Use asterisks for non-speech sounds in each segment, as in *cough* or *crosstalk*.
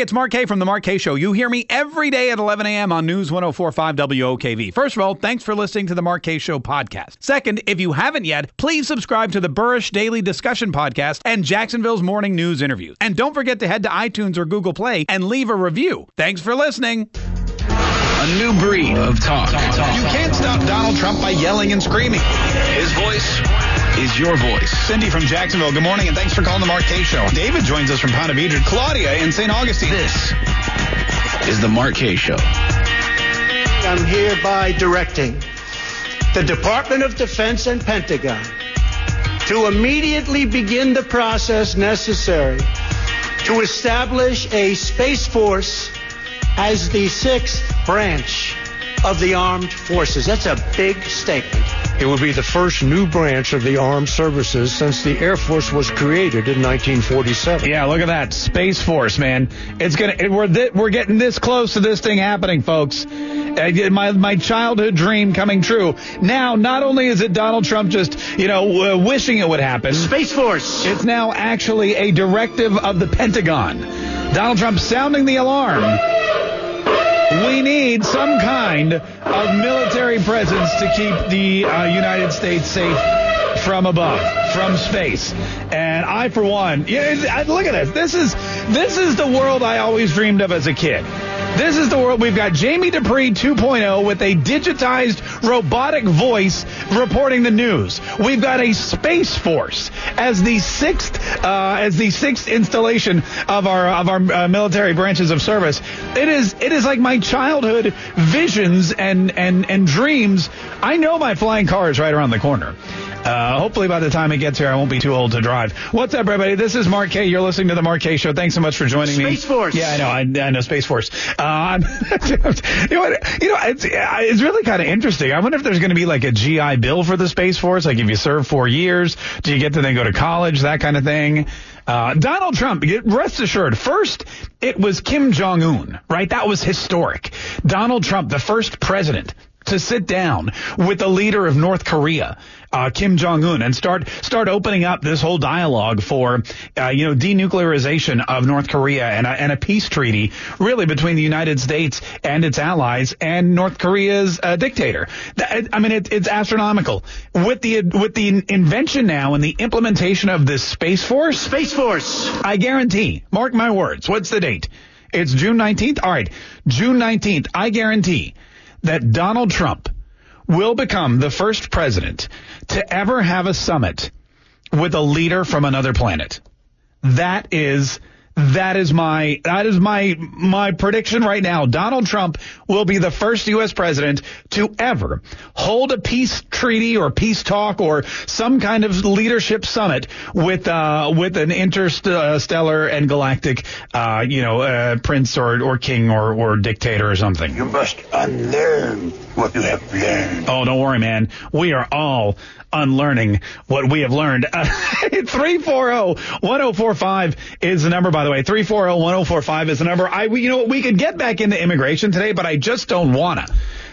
Hey, it's Mark Kaye from The Mark Kaye Show. You hear me every day at 11 a.m. on News 1045 WOKV. First of all, thanks for listening to The Mark Kaye Show podcast. Second, if you haven't yet, please subscribe to the Burrish Daily Discussion podcast and Jacksonville's Morning News interviews. And don't forget to head to iTunes or Google Play and leave a review. Thanks for listening. A new breed of talk. You can't stop Donald Trump by yelling and screaming. His voice is your voice. Cindy from Jacksonville, good morning, and thanks for calling the Mark Kaye Show. David joins us from Ponte Vedra. Claudia in St. Augustine. This is the Mark Kaye Show. I'm hereby directing the Department of Defense and Pentagon to immediately begin the process necessary to establish a Space Force as the sixth branch of the armed forces. That's a big statement. It would be the first new branch of the armed services since the Air Force was created in 1947. Yeah, look at that Space Force, man. It's gonna. It, we're th- we're getting this close to this thing happening, folks. Uh, my my childhood dream coming true. Now, not only is it Donald Trump just you know uh, wishing it would happen, Space Force. it's now actually a directive of the Pentagon. Donald Trump sounding the alarm. We need some kind of military presence to keep the uh, United States safe from above, from space. And I, for one, yeah, look at this. This is this is the world I always dreamed of as a kid. This is the world. We've got Jamie Dupree 2.0 with a digitized robotic voice reporting the news. We've got a space force as the sixth uh, as the sixth installation of our of our uh, military branches of service. It is it is like my childhood visions and and and dreams. I know my flying car is right around the corner. Uh, hopefully by the time it gets here, I won't be too old to drive. What's up, everybody? This is Mark Kaye. You're listening to the Mark Kaye. Show. Thanks so much for joining me. Space Force. Yeah, I know. I, I know Space Force. Uh, *laughs* you know what? You know, it's, it's really kind of interesting. I wonder if there's going to be like a GI Bill for the Space Force. Like if you serve four years, do you get to then go to college? That kind of thing. Uh, Donald Trump, rest assured, first it was Kim Jong Un, right? That was historic. Donald Trump, the first president to sit down with the leader of North Korea, uh, Kim Jong Un, and start start opening up this whole dialogue for uh, you know denuclearization of North Korea and a, and a peace treaty, really between the United States and its allies and North Korea's uh, dictator. I mean, it, it's astronomical with the with the invention now and the implementation of this space force. Space Force. I guarantee, mark my words, what's the date? It's June 19th? All right, June 19th. I guarantee that Donald Trump will become the first president to ever have a summit with a leader from another planet. That is that is my that is my my prediction right now. Donald Trump will be the first US president to ever hold a peace treaty or peace talk or some kind of leadership summit with uh with an interstellar and galactic uh you know uh prince or or king or or dictator or something. You must unlearn what you have learned. Oh, don't worry, man. We are all unlearning what we have learned. *laughs* Uh, 340-1045 is the number, by the way. 340-1045 is the number. I, you know, we could get back into immigration today, but I just don't wanna.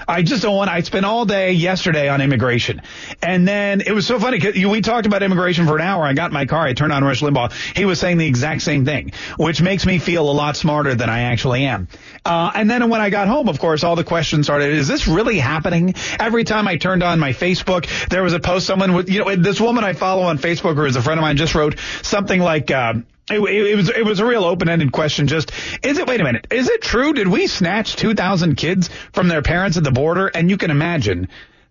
I just don't want. I spent all day yesterday on immigration, and then it was so funny because we talked about immigration for an hour. I got in my car. I turned on Rush Limbaugh. He was saying the exact same thing, which makes me feel a lot smarter than I actually am. Uh, and then when I got home, of course, all the questions started. Is this really happening? Every time I turned on my Facebook, there was a post. Someone with you know this woman I follow on Facebook, who is a friend of mine, just wrote something like. Uh, it, it, was it was a real open-ended question. Just is it? Wait a minute. Is it true? Did we snatch 2,000 kids from their parents at the border? And you can imagine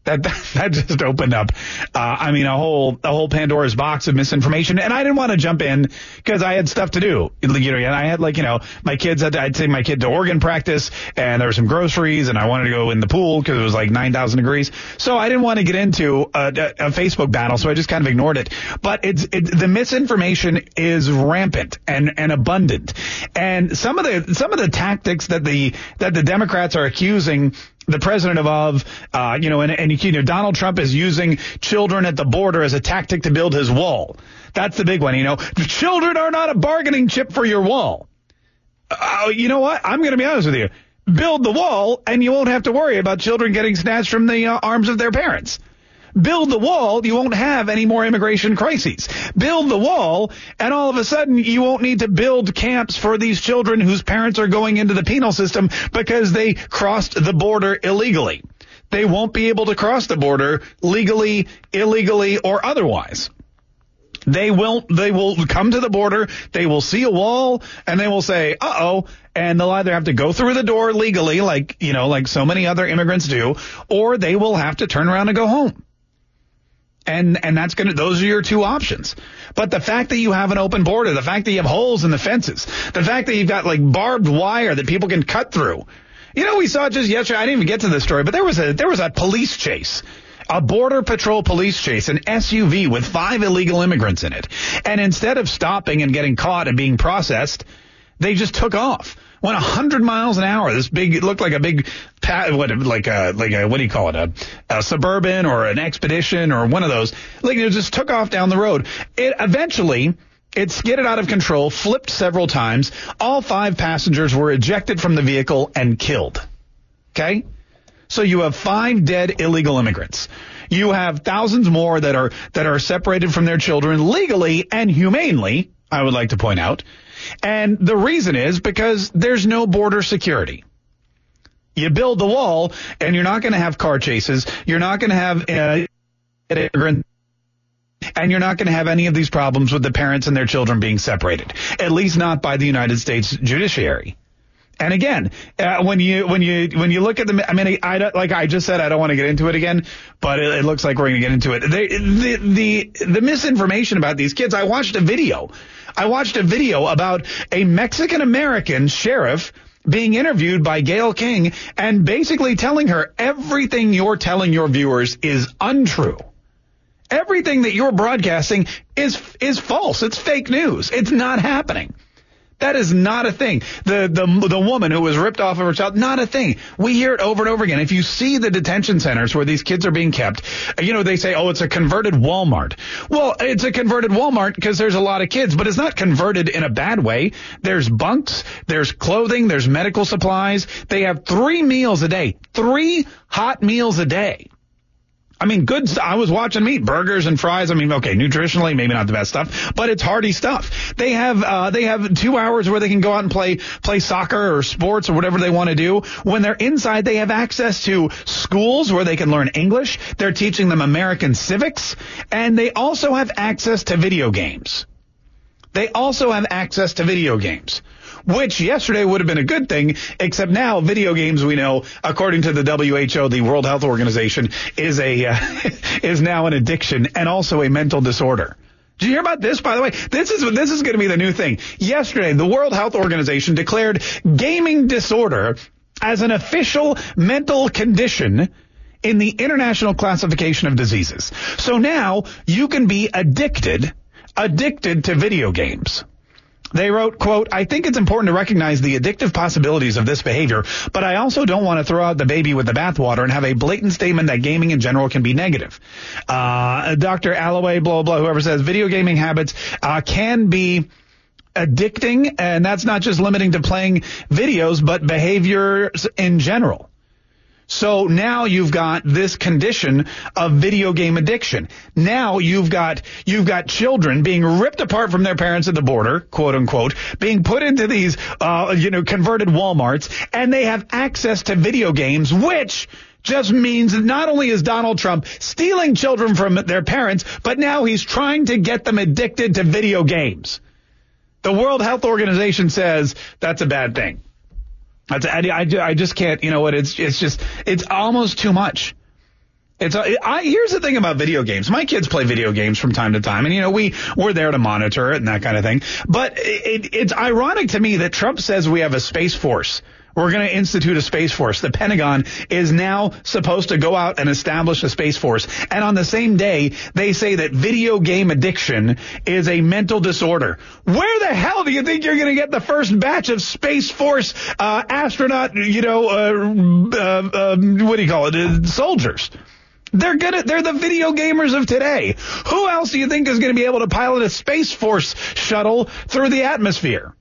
that *laughs* that just opened up. Uh, I mean, a whole a whole Pandora's box of misinformation. And I didn't want to jump in because I had stuff to do. You know, and I had like you know my kids had to, I'd take my kid to organ practice, and there were some groceries, and I wanted to go in the pool because it was like 9,000 degrees. So I didn't want to get into a, a, Facebook battle, so I just kind of ignored it. But it's it, the misinformation is rampant and and abundant, and some of the some of the tactics that the that the Democrats are accusing the president of, uh, you know, and, and you know, Donald Trump is using children at the border as a tactic to build his wall. That's the big one. You know, children are not a bargaining chip for your wall. Uh, you know what? I'm going to be honest with you. Build the wall, and you won't have to worry about children getting snatched from the uh, arms of their parents. Build the wall, you won't have any more immigration crises. Build the wall, and all of a sudden you won't need to build camps for these children whose parents are going into the penal system because they crossed the border illegally. They won't be able to cross the border legally, illegally, or otherwise. They will they will come to the border, they will see a wall, and they will say, uh oh, and they'll either have to go through the door legally, like you know, like so many other immigrants do, or they will have to turn around and go home. And and that's gonna those are your two options. But the fact that you have an open border, the fact that you have holes in the fences, the fact that you've got like barbed wire that people can cut through. You know, we saw just yesterday. I didn't even get to this story, but there was a there was a police chase a border patrol police chase, an SUV with five illegal immigrants in it. And instead of stopping and getting caught and being processed, they just took off. Went 100 miles an hour. This big, it looked like a big, what, like a, like a, what do you call it? A, a suburban or an expedition or one of those. Like it just took off down the road. It eventually, it skidded out of control, flipped several times. All five passengers were ejected from the vehicle and killed. Okay? So you have five dead illegal immigrants. You have thousands more that are that are separated from their children legally and humanely, I would like to point out. And the reason is because there's no border security. You build the wall and you're not going to have car chases. You're not going to have uh, immigrants and you're not going to have any of these problems with the parents and their children being separated, at least not by the United States judiciary. And again, uh, when you when you when you look at the, I mean, I, I like I just said, I don't want to get into it again, but it, it looks like we're going to get into it. They, the the the misinformation about these kids. I watched a video. I watched a video about a Mexican American sheriff being interviewed by Gayle King and basically telling her everything you're telling your viewers is untrue. Everything that you're broadcasting is is false. It's fake news. It's not happening. That is not a thing. The, the, the woman who was ripped off of her child, not a thing. We hear it over and over again. If you see the detention centers where these kids are being kept, you know, they say, oh, it's a converted Walmart. Well, it's a converted Walmart because there's a lot of kids, but it's not converted in a bad way. There's bunks, there's clothing, there's medical supplies. They have three meals a day, three hot meals a day. I mean, good. I was watching meat, burgers and fries. I mean, okay, nutritionally, maybe not the best stuff, but it's hearty stuff. They have, uh, they have two hours where they can go out and play, play soccer or sports or whatever they want to do. When they're inside, they have access to schools where they can learn English. They're teaching them American civics and they also have access to video games. They also have access to video games which yesterday would have been a good thing, except now video games we know, according to the WHO, the World Health Organization, is a uh, *laughs* is now an addiction and also a mental disorder. Did you hear about this, by the way? This is this is going to be the new thing. Yesterday, the World Health Organization declared gaming disorder as an official mental condition in the International Classification of Diseases. So now you can be addicted, addicted to video games. They wrote, quote, I think it's important to recognize the addictive possibilities of this behavior, but I also don't want to throw out the baby with the bathwater and have a blatant statement that gaming in general can be negative. Uh, Dr. Alloway, blah, blah, whoever says video gaming habits uh, can be addicting, and that's not just limiting to playing videos, but behaviors in general. So now you've got this condition of video game addiction. Now you've got you've got children being ripped apart from their parents at the border, quote unquote, being put into these uh, you know converted WalMarts, and they have access to video games, which just means that not only is Donald Trump stealing children from their parents, but now he's trying to get them addicted to video games. The World Health Organization says that's a bad thing. I, I, I just can't, you know what, it's, it's just, it's almost too much. It's I, here's the thing about video games. My kids play video games from time to time, and you know we we're there to monitor it and that kind of thing. But it, it's ironic to me that Trump says we have a space force we're going to institute a space force. The Pentagon is now supposed to go out and establish a space force. And on the same day, they say that video game addiction is a mental disorder. Where the hell do you think you're going to get the first batch of space force uh, astronaut, you know, uh, uh, uh what do you call it, uh, soldiers? They're good at, they're the video gamers of today. Who else do you think is going to be able to pilot a Space Force shuttle through the atmosphere?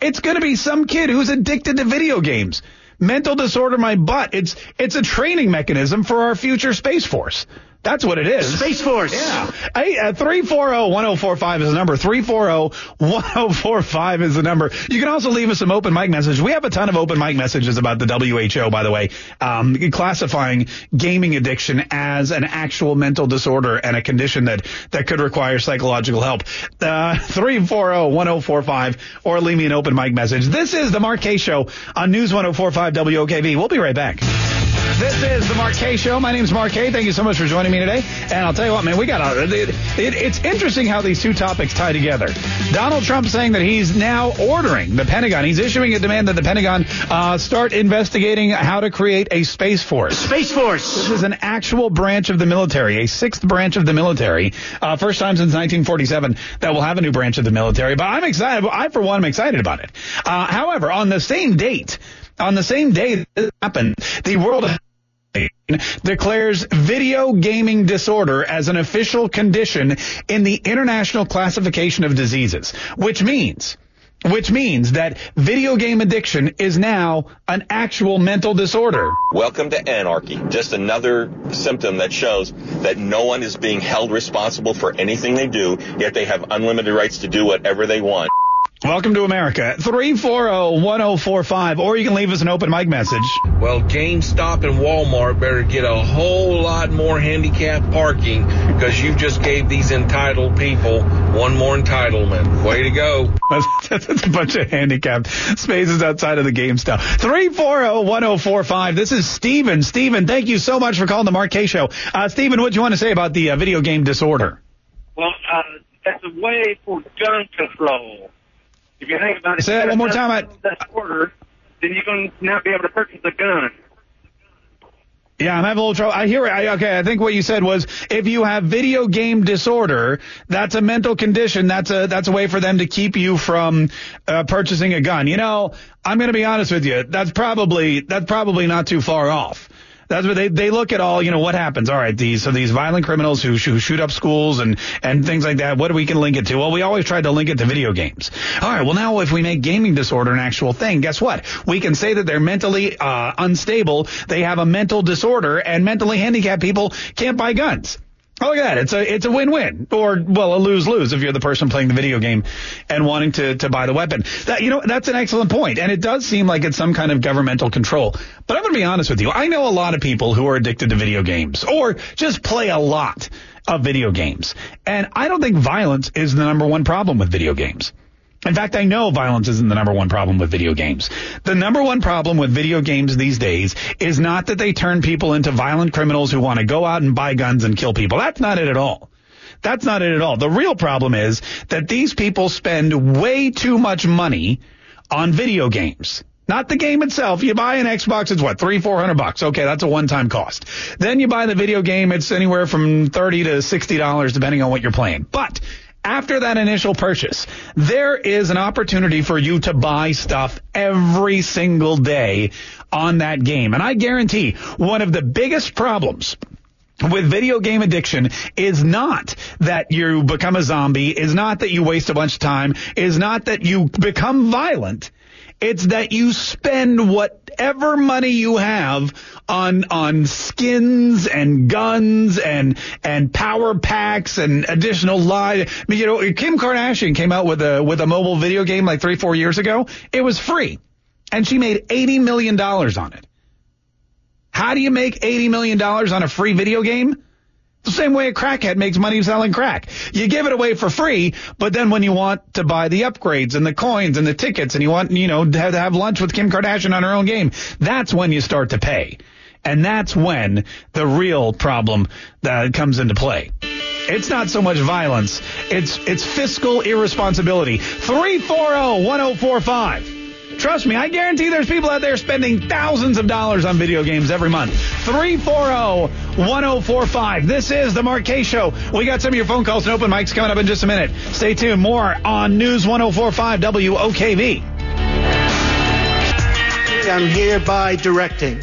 It's going to be some kid who's addicted to video games. Mental disorder my butt. It's it's a training mechanism for our future space force. That's what it is. Space Force. Yeah. Hey, uh, 340-1045 is the number. 340-1045 is the number. You can also leave us some open mic messages. We have a ton of open mic messages about the WHO, by the way, um, classifying gaming addiction as an actual mental disorder and a condition that, that could require psychological help. Uh, 340-1045 or leave me an open mic message. This is the Mark Kaye Show on News 1045 WOKV. We'll be right back. This is the Mark Kaye Show. My name's Mark Kaye. Thank you so much for joining me today. And I'll tell you what, man, we got a, it, it, it's interesting how these two topics tie together. Donald Trump saying that he's now ordering the Pentagon. He's issuing a demand that the Pentagon uh, start investigating how to create a space force. Space Force. This is an actual branch of the military, a sixth branch of the military. Uh, first time since 1947 that we'll have a new branch of the military. But I'm excited. I, for one, am excited about it. Uh, however, on the same date, on the same day that happened, the World declares video gaming disorder as an official condition in the International Classification of Diseases, which means which means that video game addiction is now an actual mental disorder. Welcome to anarchy. Just another symptom that shows that no one is being held responsible for anything they do, yet they have unlimited rights to do whatever they want. Welcome to America. 340-1045, or you can leave us an open mic message. Well, GameStop and Walmart better get a whole lot more handicap parking because you just gave these entitled people one more entitlement. Way to go. That's, that's *laughs* a bunch of handicapped spaces outside of the GameStop. 340-1045. This is Steven. Steven, thank you so much for calling the Mark Kaye Show. Uh, Steven, what do you want to say about the uh, video game disorder? Well, uh, that's a way for gun control. If you think about it, Say that one more time. I- That's order, then you're going to not be able to purchase a gun. Yeah, I'm having a little trouble. I hear it. I, okay, I think what you said was if you have video game disorder, that's a mental condition. That's a that's a way for them to keep you from uh, purchasing a gun. You know, I'm going to be honest with you. That's probably that's probably not too far off. That's what they they look at all. You know what happens. All right, these so these violent criminals who, who shoot up schools and and things like that. What do we can link it to? Well, we always tried to link it to video games. All right. Well, now if we make gaming disorder an actual thing, guess what? We can say that they're mentally uh, unstable. They have a mental disorder, and mentally handicapped people can't buy guns. Oh, yeah. It's a, it's a win-win or, well, a lose-lose if you're the person playing the video game and wanting to, to buy the weapon. That, you know, that's an excellent. And it does seem like it's some kind of governmental control. But I'm going to be honest with you. I know a lot of people who are addicted to video games or just play a lot of video games. And I don't think violence is the number one problem with video games. In fact, I know violence isn't the number one problem with video games. The number one problem with video games these days is not that they turn people into violent criminals who want to go out and buy guns and kill people. That's not it at all. That's not it at all. The real problem is that these people spend way too much money on video games. Not the game itself. You buy an Xbox, it's what, three, four hundred bucks. Okay, that's a one-time cost. Then you buy the video game, it's anywhere from thirty to sixty dollars, depending on what you're playing. But after that initial purchase, there is an opportunity for you to buy stuff every single day on that game. And I guarantee one of the biggest problems with video game addiction is not that you become a zombie, is not that you waste a bunch of time, is not that you become violent. It's that you spend whatever money you have on on skins and guns and and power packs and additional lie. I mean, you know, Kim Kardashian came out with a with a mobile video game like three four years ago. It was free, and she made eighty million dollars on it. How do you make eighty million dollars on a free video game? The same way a crackhead makes money selling crack. You give it away for free, but then when you want to buy the upgrades and the coins and the tickets and you want, you know, to have, to have lunch with Kim Kardashian on her own game, that's when you start to pay. And that's when the real problem uh, comes into play. It's not so much violence. It's, it's fiscal irresponsibility. 340-1045. Trust me, I guarantee there's people out there spending thousands of dollars on video games every month. 340-1045. This is the Kaye Show. We got some of your phone calls and open mics coming up in just a minute. Stay tuned. More on News 1045 WOKV. I'm hereby directing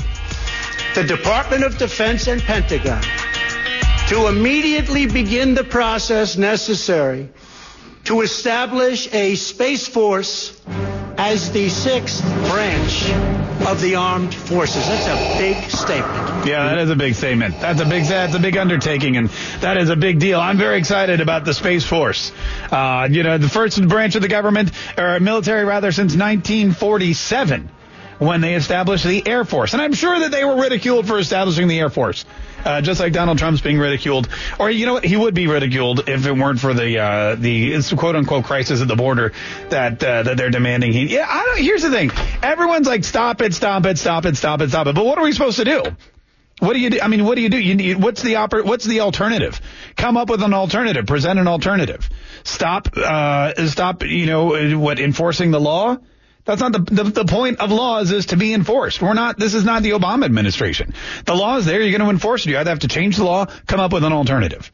the Department of Defense and Pentagon to immediately begin the process necessary to establish a Space Force as the sixth branch of the armed forces. That's a big statement. Yeah, that is a big statement. That's a big that's a big undertaking, and that is a big deal. I'm very excited about the Space Force. Uh, you know, the first branch of the government or military rather since 1947 when they established the Air Force. And I'm sure that they were ridiculed for establishing the Air Force. Uh, just like Donald Trump's being ridiculed, or you know what, he would be ridiculed if it weren't for the uh, the quote unquote crisis at the border that uh, that they're demanding. He, yeah, I don't. Here's the thing: everyone's like, stop it, stop it, stop it, stop it, stop it. But what are we supposed to do? What do you do? I mean, what do you do? You need, what's the oper- What's the alternative? Come up with an alternative. Present an alternative. Stop. Uh, stop. You know what? Enforcing the law. That's not the, the, the point of laws is to be enforced. We're not. This is not the Obama administration. The law is there. You're going to enforce it. You either have to change the law, come up with an alternative.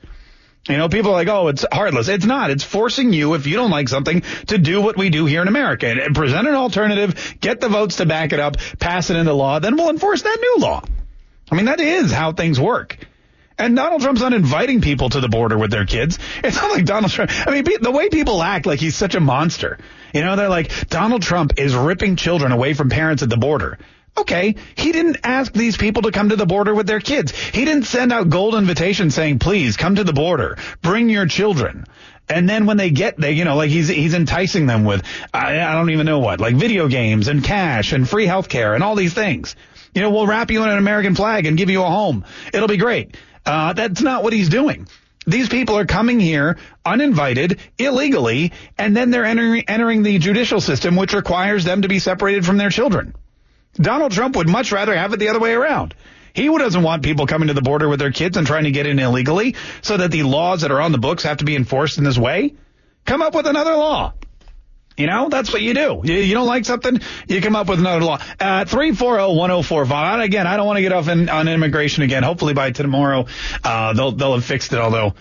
You know, people are like, oh, it's heartless. It's not. It's forcing you, if you don't like something, to do what we do here in America and present an alternative, get the votes to back it up, pass it into law, then we'll enforce that new law. I mean, that is how things work. And Donald Trump's not inviting people to the border with their kids. It's not like Donald Trump. I mean, the way people act like he's such a monster. You know, they're like, Donald Trump is ripping children away from parents at the border. Okay, he didn't ask these people to come to the border with their kids. He didn't send out gold invitations saying, please come to the border, bring your children. And then when they get there, you know, like he's he's enticing them with I, I don't even know what, like video games and cash and free health care and all these things. You know, we'll wrap you in an American flag and give you a home. It'll be great. Uh, that's not what he's doing. These people are coming here uninvited, illegally, and then they're entering, entering the judicial system, which requires them to be separated from their children. Donald Trump would much rather have it the other way around. He doesn't want people coming to the border with their kids and trying to get in illegally so that the laws that are on the books have to be enforced in this way. Come up with another law. You know, that's what you do. You, you, don't like something, you come up with another law. Uh, 340-1045. Again, I don't want to get off in, on immigration again. Hopefully by tomorrow, uh, they'll, they'll have fixed it, although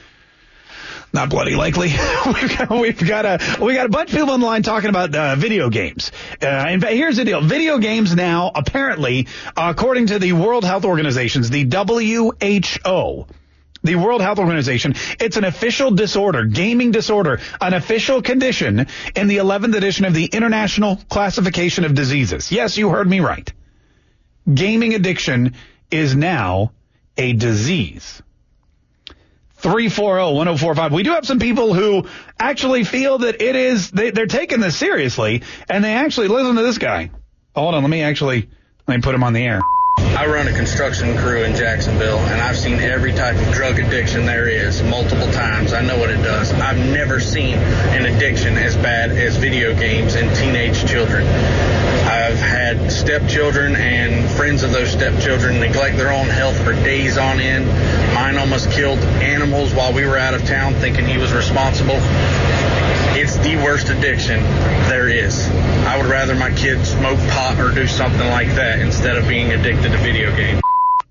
not bloody likely. *laughs* we've, got, we've got a we got a bunch of people on the line talking about uh, video games. Uh, and here's the deal: video games now, apparently, according to the World Health Organizations, the WHO the World Health Organization. It's an official disorder, gaming disorder, an official condition in the 11th edition of the International Classification of Diseases. Yes, you heard me right. Gaming addiction is now a disease. 340-1045. We do have some people who actually feel that it is, they, they're taking this seriously, and they actually, listen to this guy. Hold on, let me actually, let me put him on the air. I run a construction crew in Jacksonville, and I've seen every type of drug addiction there is multiple times. I know what it does. I've never seen an addiction as bad as video games and teenage children. I've had stepchildren and friends of those stepchildren neglect their own health for days on end. Mine almost killed animals while we were out of town thinking he was responsible. It's the worst addiction there is. I would rather my kids smoke pot or do something like that instead of being addicted to video games.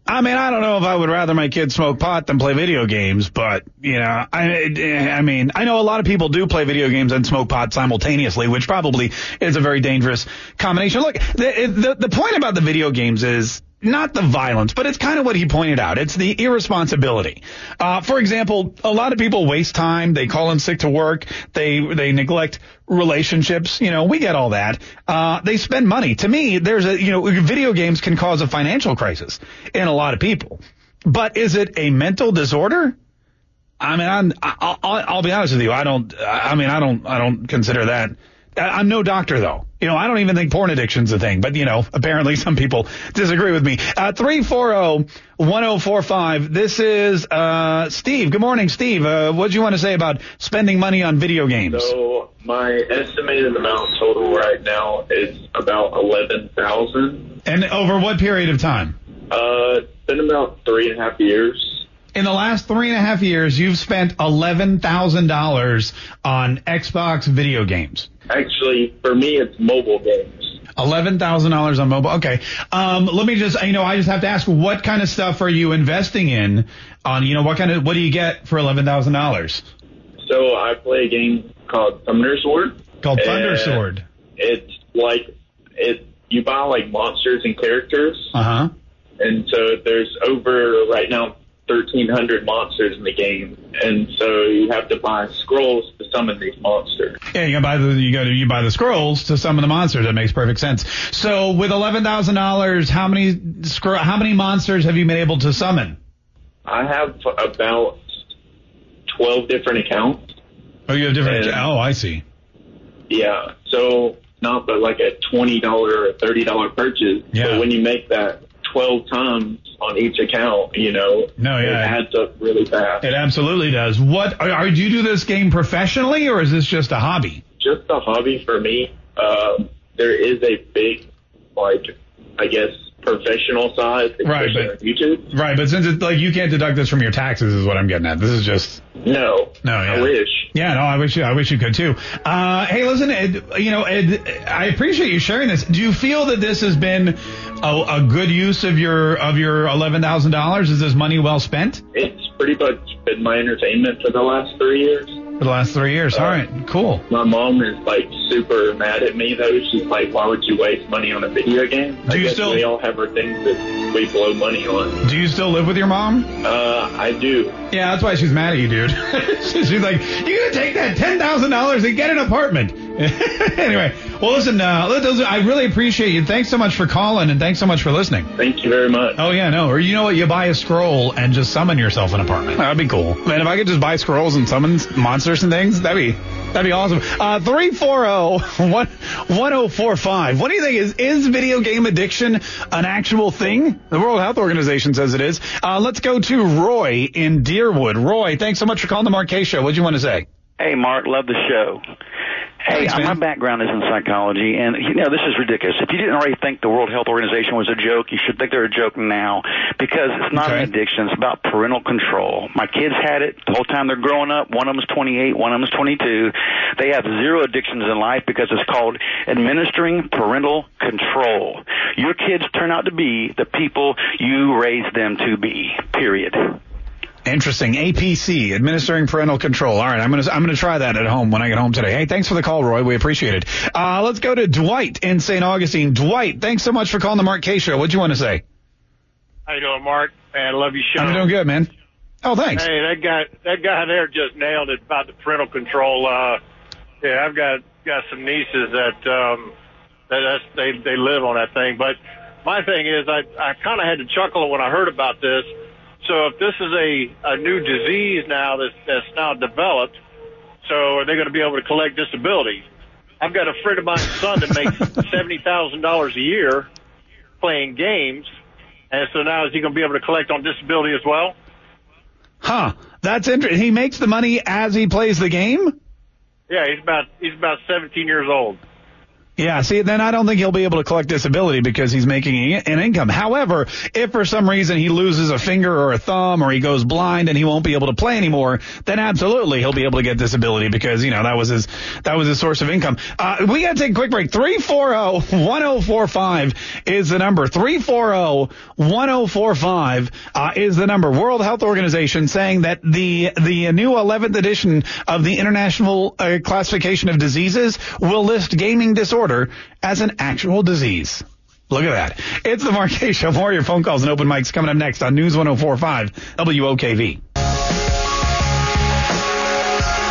I mean, I don't know if I would rather my kids smoke pot than play video games, but you know, I, I mean, I know a lot of people do play video games and smoke pot simultaneously, which probably is a very dangerous combination. Look, the the, the point about the video games is not the violence, but it's kind of what he pointed out. It's the irresponsibility. Uh, for example, a lot of people waste time. They call in sick to work. They they neglect relationships. You know, we get all that. Uh, they spend money. To me, there's a you know, video games can cause a financial crisis in a lot of people. But is it a mental disorder? I mean, I'm, I'll, I'll be honest with you. I don't. I mean, I don't. I don't consider that I'm no doctor though. You know, I don't even think porn addiction's a thing, but you know, apparently some people disagree with me. Uh, 340-1045. This is, uh, Steve. Good morning, Steve. Uh, what do you want to say about spending money on video games? So my estimated amount total right now is about 11,000. And over what period of time? Uh, it's been about three and a half years. In the last three and a half years, you've spent $11,000 on Xbox video games. Actually, for me, it's mobile games. Eleven thousand dollars on mobile. Okay. Um, let me just, you know, I just have to ask, what kind of stuff are you investing in? On, you know, what kind of, what do you get for eleven thousand dollars? So I play a game called Summoners War. Called Summoners War. It's like it. You buy like monsters and characters. Uh huh. And so there's over right now 1,300 monsters in the game, and so you have to buy scrolls to summon these monsters. Yeah, you buy the you to you buy the scrolls to summon the monsters. That makes perfect sense. So with eleven thousand dollars, how many scro- how many monsters have you been able to summon? I have about 12 different accounts. Oh, you have different. And- oh, I see. Yeah, so not but like a $20 or $30 purchase. Yeah. But when you make that 12 times on each account, you know, No, yeah. it adds up really fast. It absolutely does. What are, are do you do this game professionally or is this just a hobby? just a hobby for me. Um, there is a big, like, I guess, professional side, Right, but- YouTube. Right, but since it's like you can't deduct this from your taxes, is what I'm getting at. This is just No, no. Yeah. I wish. Yeah, no, I wish you, I wish you could too. Uh, hey, listen, Ed, you know, Ed, I appreciate you sharing this. Do you feel that this has been a, a good use of your of your eleven thousand dollars? Is this money well spent It's pretty much been my entertainment for the last three years. For the last three years? All right, cool. My mom is like super mad at me though. She's like, "Why would you waste money on a video game?" Do I you guess still- we all have our things that we blow money on. Do you still live with your mom? Uh, I do. Yeah, that's why she's mad at you, dude. *laughs* she's like, you gotta take that ten thousand dollars and get an apartment. *laughs* anyway, well, listen, uh, I really appreciate you. Thanks so much for calling and thanks so much for listening. Thank you very much. Oh yeah, no, or you know what? You buy a scroll and just summon yourself an apartment. That'd be cool. Man, if I could just buy scrolls and summon monsters and things, that'd be that'd be awesome. Uh, three four zero one one zero four five. What do you think is is video game addiction an actual thing? The World Health Organization says it is. Uh, let's go to Roy in Deerwood. Roy, thanks so much for calling the Mark Show. What do you want to say? Hey, Mark, love the show. Hey, Thanks, my background is in psychology, and you know this is ridiculous. If you didn't already think the World Health Organization was a joke, you should think they're a joke now because it's not Okay. an addiction. It's about parental control. My kids had it the whole time they're growing up. One of them's 28, one of them's 22. They have zero addictions in life because it's called administering parental control. Your kids turn out to be the people you raised them to be. Period. Interesting. APC, administering parental control. All right, I'm gonna I'm gonna try that at home when I get home today. Hey, thanks for the call, Roy. We appreciate it. Uh, let's go to Dwight in St. Augustine. Dwight, thanks so much for calling the Mark Kaye Show. What'd you want to say? How you doing, Mark? Man, I love your show. I'm doing good, man. Oh, thanks. Hey, that guy, that guy there just nailed it about the parental control. Uh, yeah, I've got got some nieces that um, that that's, they they live on that thing. But my thing is, I I kind of had to chuckle when I heard about this. So if this is a a new disease now that's that's now developed, so are they going to be able to collect disability? I've got a friend of mine's son that makes *laughs* seventy thousand dollars a year playing games, and so now is he going to be able to collect on disability as well? Huh. That's interesting. He makes the money as he plays the game? Yeah, he's about he's about 17 years old. Yeah, see, then I don't think he'll be able to collect disability because he's making an income. However, if for some reason he loses a finger or a thumb or he goes blind and he won't be able to play anymore, then absolutely he'll be able to get disability because, you know, that was his, that was his source of income. Uh, we gotta take a quick break. 340-1045 is the number. 340-1045 uh, is the number. World Health Organization saying that the, the new 11th edition of the International uh, Classification of Diseases will list gaming disorder as an actual disease. Look at that. It's the Kaye Show. More of your phone calls and open mics coming up next on News 1045 WOKV.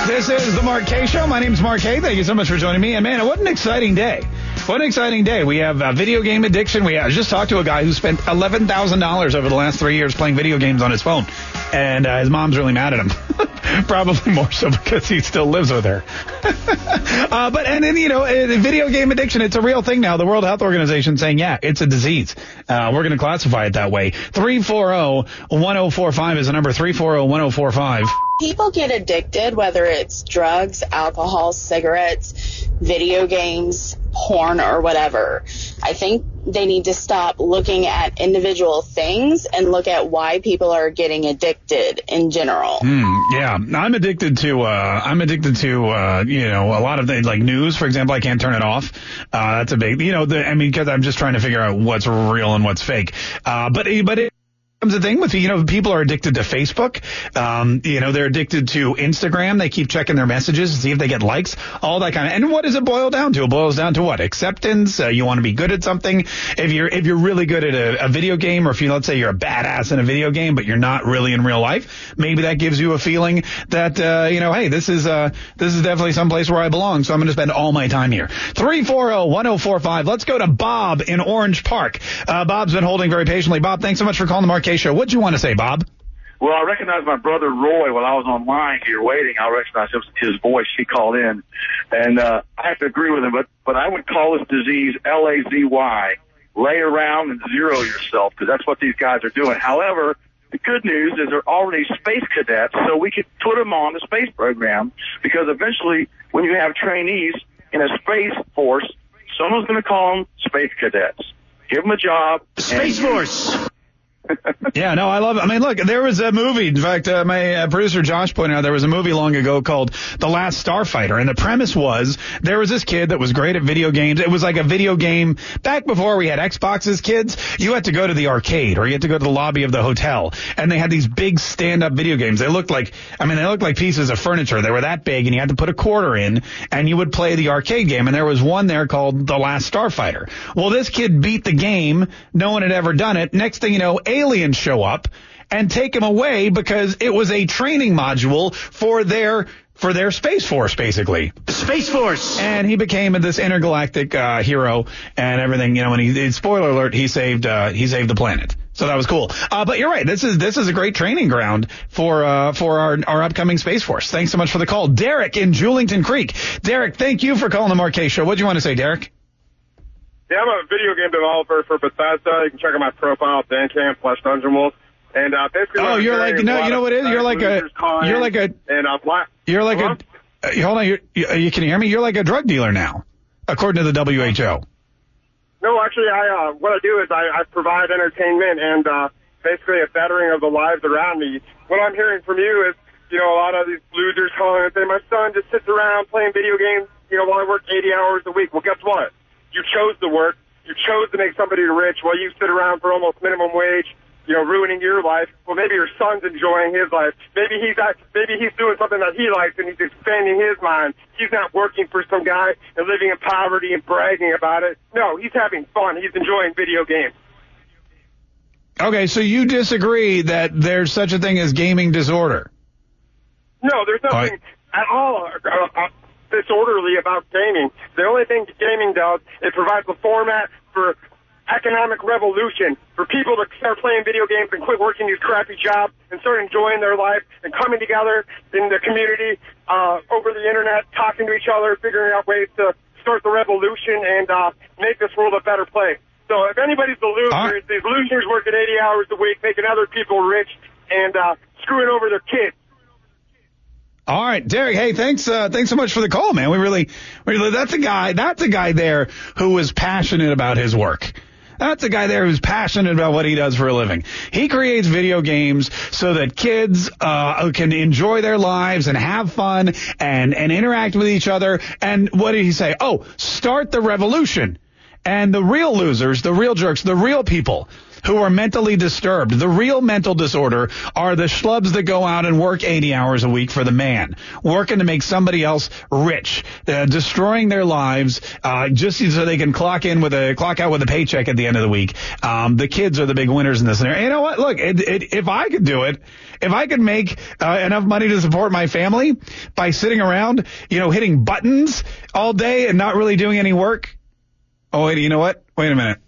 This is the Kaye Show. My name's Mark Kaye. Thank you so much for joining me. And man, what an exciting day. An exciting day. We have uh, video game addiction. We just talked to a guy who spent $11,000 over the last three years playing video games on his phone. And uh, his mom's really mad at him. *laughs* Probably more so because he still lives with her. *laughs* uh, but, and then, you know, uh, video game addiction, it's a real thing now. The World Health Organization saying, yeah, it's a disease. Uh, we're going to classify it that way. 340-1045 is the number. 340-1045. People get addicted, whether it's drugs, alcohol, cigarettes, video games, porn, or whatever. I think they need to stop looking at individual things and look at why people are getting addicted in general. Hmm, yeah, I'm addicted to. Uh, I'm addicted to. Uh, you know, a lot of things like news, for example. I can't turn it off. Uh, that's a big. You know, the, I mean, because I'm just trying to figure out what's real and what's fake. Uh, but but it, a thing with you know people are addicted to Facebook. Um, you know they're addicted to Instagram. They keep checking their messages to see if they get likes, all that kind of. And what does it boil down to? It boils down to what acceptance. Uh, you want to be good at something. If you're if you're really good at a, a video game, or if you let's say you're a badass in a video game, but you're not really in real life, maybe that gives you a feeling that uh, you know, hey, this is uh, this is definitely someplace where I belong. So I'm going to spend all my time here. Three four zero one zero four five. Let's go to Bob in Orange Park. Uh, Bob's been holding very patiently. Bob, thanks so much for calling the Mark Kaye Show. What'd you want to say, Bob? Well, I recognize my brother Roy while I was online here waiting. I recognize his, his voice. He called in, and uh, I have to agree with him. But but I would call this disease L A Z Y. Lay around and zero yourself because that's what these guys are doing. However, the good news is they're already space cadets, so we could put them on the space program because eventually, when you have trainees in a space force, someone's going to call them space cadets. Give them a job. Space Force. Yeah, no, I love it. I mean, look, there was a movie. In fact, uh, my uh, producer Josh pointed out there was a movie long ago called The Last Starfighter, and the premise was there was this kid that was great at video games. It was like a video game back before we had Xboxes. Kids, you had to go to the arcade or you had to go to the lobby of the hotel, and they had these big stand-up video games. They looked like, I mean, they looked like pieces of furniture. They were that big, and you had to put a quarter in, and you would play the arcade game. And there was one there called The Last Starfighter. Well, this kid beat the game. No one had ever done it. Next thing you know, aliens show up and take him away because it was a training module for their for their space force, basically. Space Force. And he became this intergalactic uh, hero and everything. You know, and he spoiler alert, he saved uh, he saved the planet. So that was cool. Uh, but you're right. This is this is a great training ground for uh, for our our upcoming space force. Thanks so much for the call, Derek in Julington Creek. Derek, thank you for calling the Kaye Show. What do you want to say, Derek? Yeah, I'm a video game developer for Bethesda. You can check out my profile, Bandcamp slash Dungeon Wolf. And uh, basically, Oh, you're like no, you know what it is? You're like a you're like a and uh, black. you're like Hello? a uh, hold on. You, you can hear me? You're like a drug dealer now, according to the WHO. No, actually, I uh, what I do is I, I provide entertainment and uh, basically a bettering of the lives around me. What I'm hearing from you is, you know, a lot of these losers calling and saying, my son just sits around playing video games, you know, while I work 80 hours a week. Well, guess what? You chose to work. You chose to make somebody rich while you sit around for almost minimum wage, you know, ruining your life. Well, maybe your son's enjoying his life. Maybe he's not, maybe he's doing something that he likes and he's expanding his mind. He's not working for some guy and living in poverty and bragging about it. No, he's having fun. He's enjoying video games. Okay, so you disagree that there's such a thing as gaming disorder? No, there's All nothing at all uh, disorderly about gaming. The only thing gaming does, it provides a format for economic revolution, for people to start playing video games and quit working these crappy jobs and start enjoying their life and coming together in the community uh, over the internet, talking to each other, figuring out ways to start the revolution and uh, make this world a better place. So if anybody's the loser, it's these losers working 80 hours a week, making other people rich and uh, screwing over their kids. All right, Derek. Hey, thanks. Uh, thanks so much for the call, man. We really, really, that's a guy. That's a guy there who is passionate about his work. That's a guy there who's passionate about what he does for a living. He creates video games so that kids uh, can enjoy their lives and have fun and and interact with each other. And what did he say? Oh, start the revolution. And the real losers, the real jerks, the real people who are mentally disturbed, the real mental disorder are the schlubs that go out and work 80 hours a week for the man, working to make somebody else rich, uh, destroying their lives, uh, just so they can clock in with a, clock out with a paycheck at the end of the week. Um, the kids are the big winners in this scenario. You know what? Look, it, it, if I could do it, if I could make uh, enough money to support my family by sitting around, you know, hitting buttons all day and not really doing any work, Oh, wait, you know what? Wait a minute.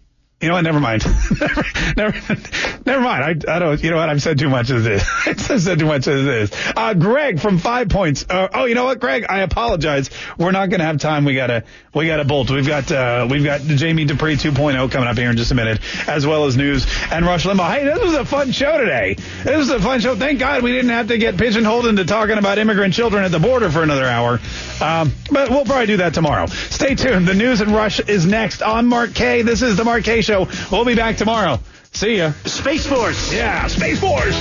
You know what? Never mind. never, *laughs* never, never mind. I, I don't, you know what? I've said too much of this. *laughs* I've said too much of this. Uh, Greg from Five Points. Uh, oh, you know what, Greg? I apologize. We're not going to have time. We gotta, we gotta bolt. We've got, uh, we've got Jamie Dupree 2.0 coming up here in just a minute, as well as news and Rush Limbaugh. Hey, this was a fun show today. This was a fun show. Thank God we didn't have to get pigeonholed into talking about immigrant children at the border for another hour. Um, but we'll probably do that tomorrow. Stay tuned. The news and Rush is next on Mark Kaye. This is the Mark Kaye Show. We'll be back tomorrow. See ya. Space Force. Yeah, Space Force.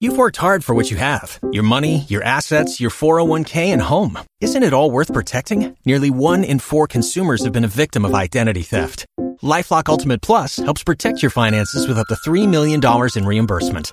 You've worked hard for what you have your money, your assets, your 401k, and home. Isn't it all worth protecting? Nearly one in four consumers have been a victim of identity theft. LifeLock Ultimate Plus helps protect your finances with up to $3 million in reimbursement.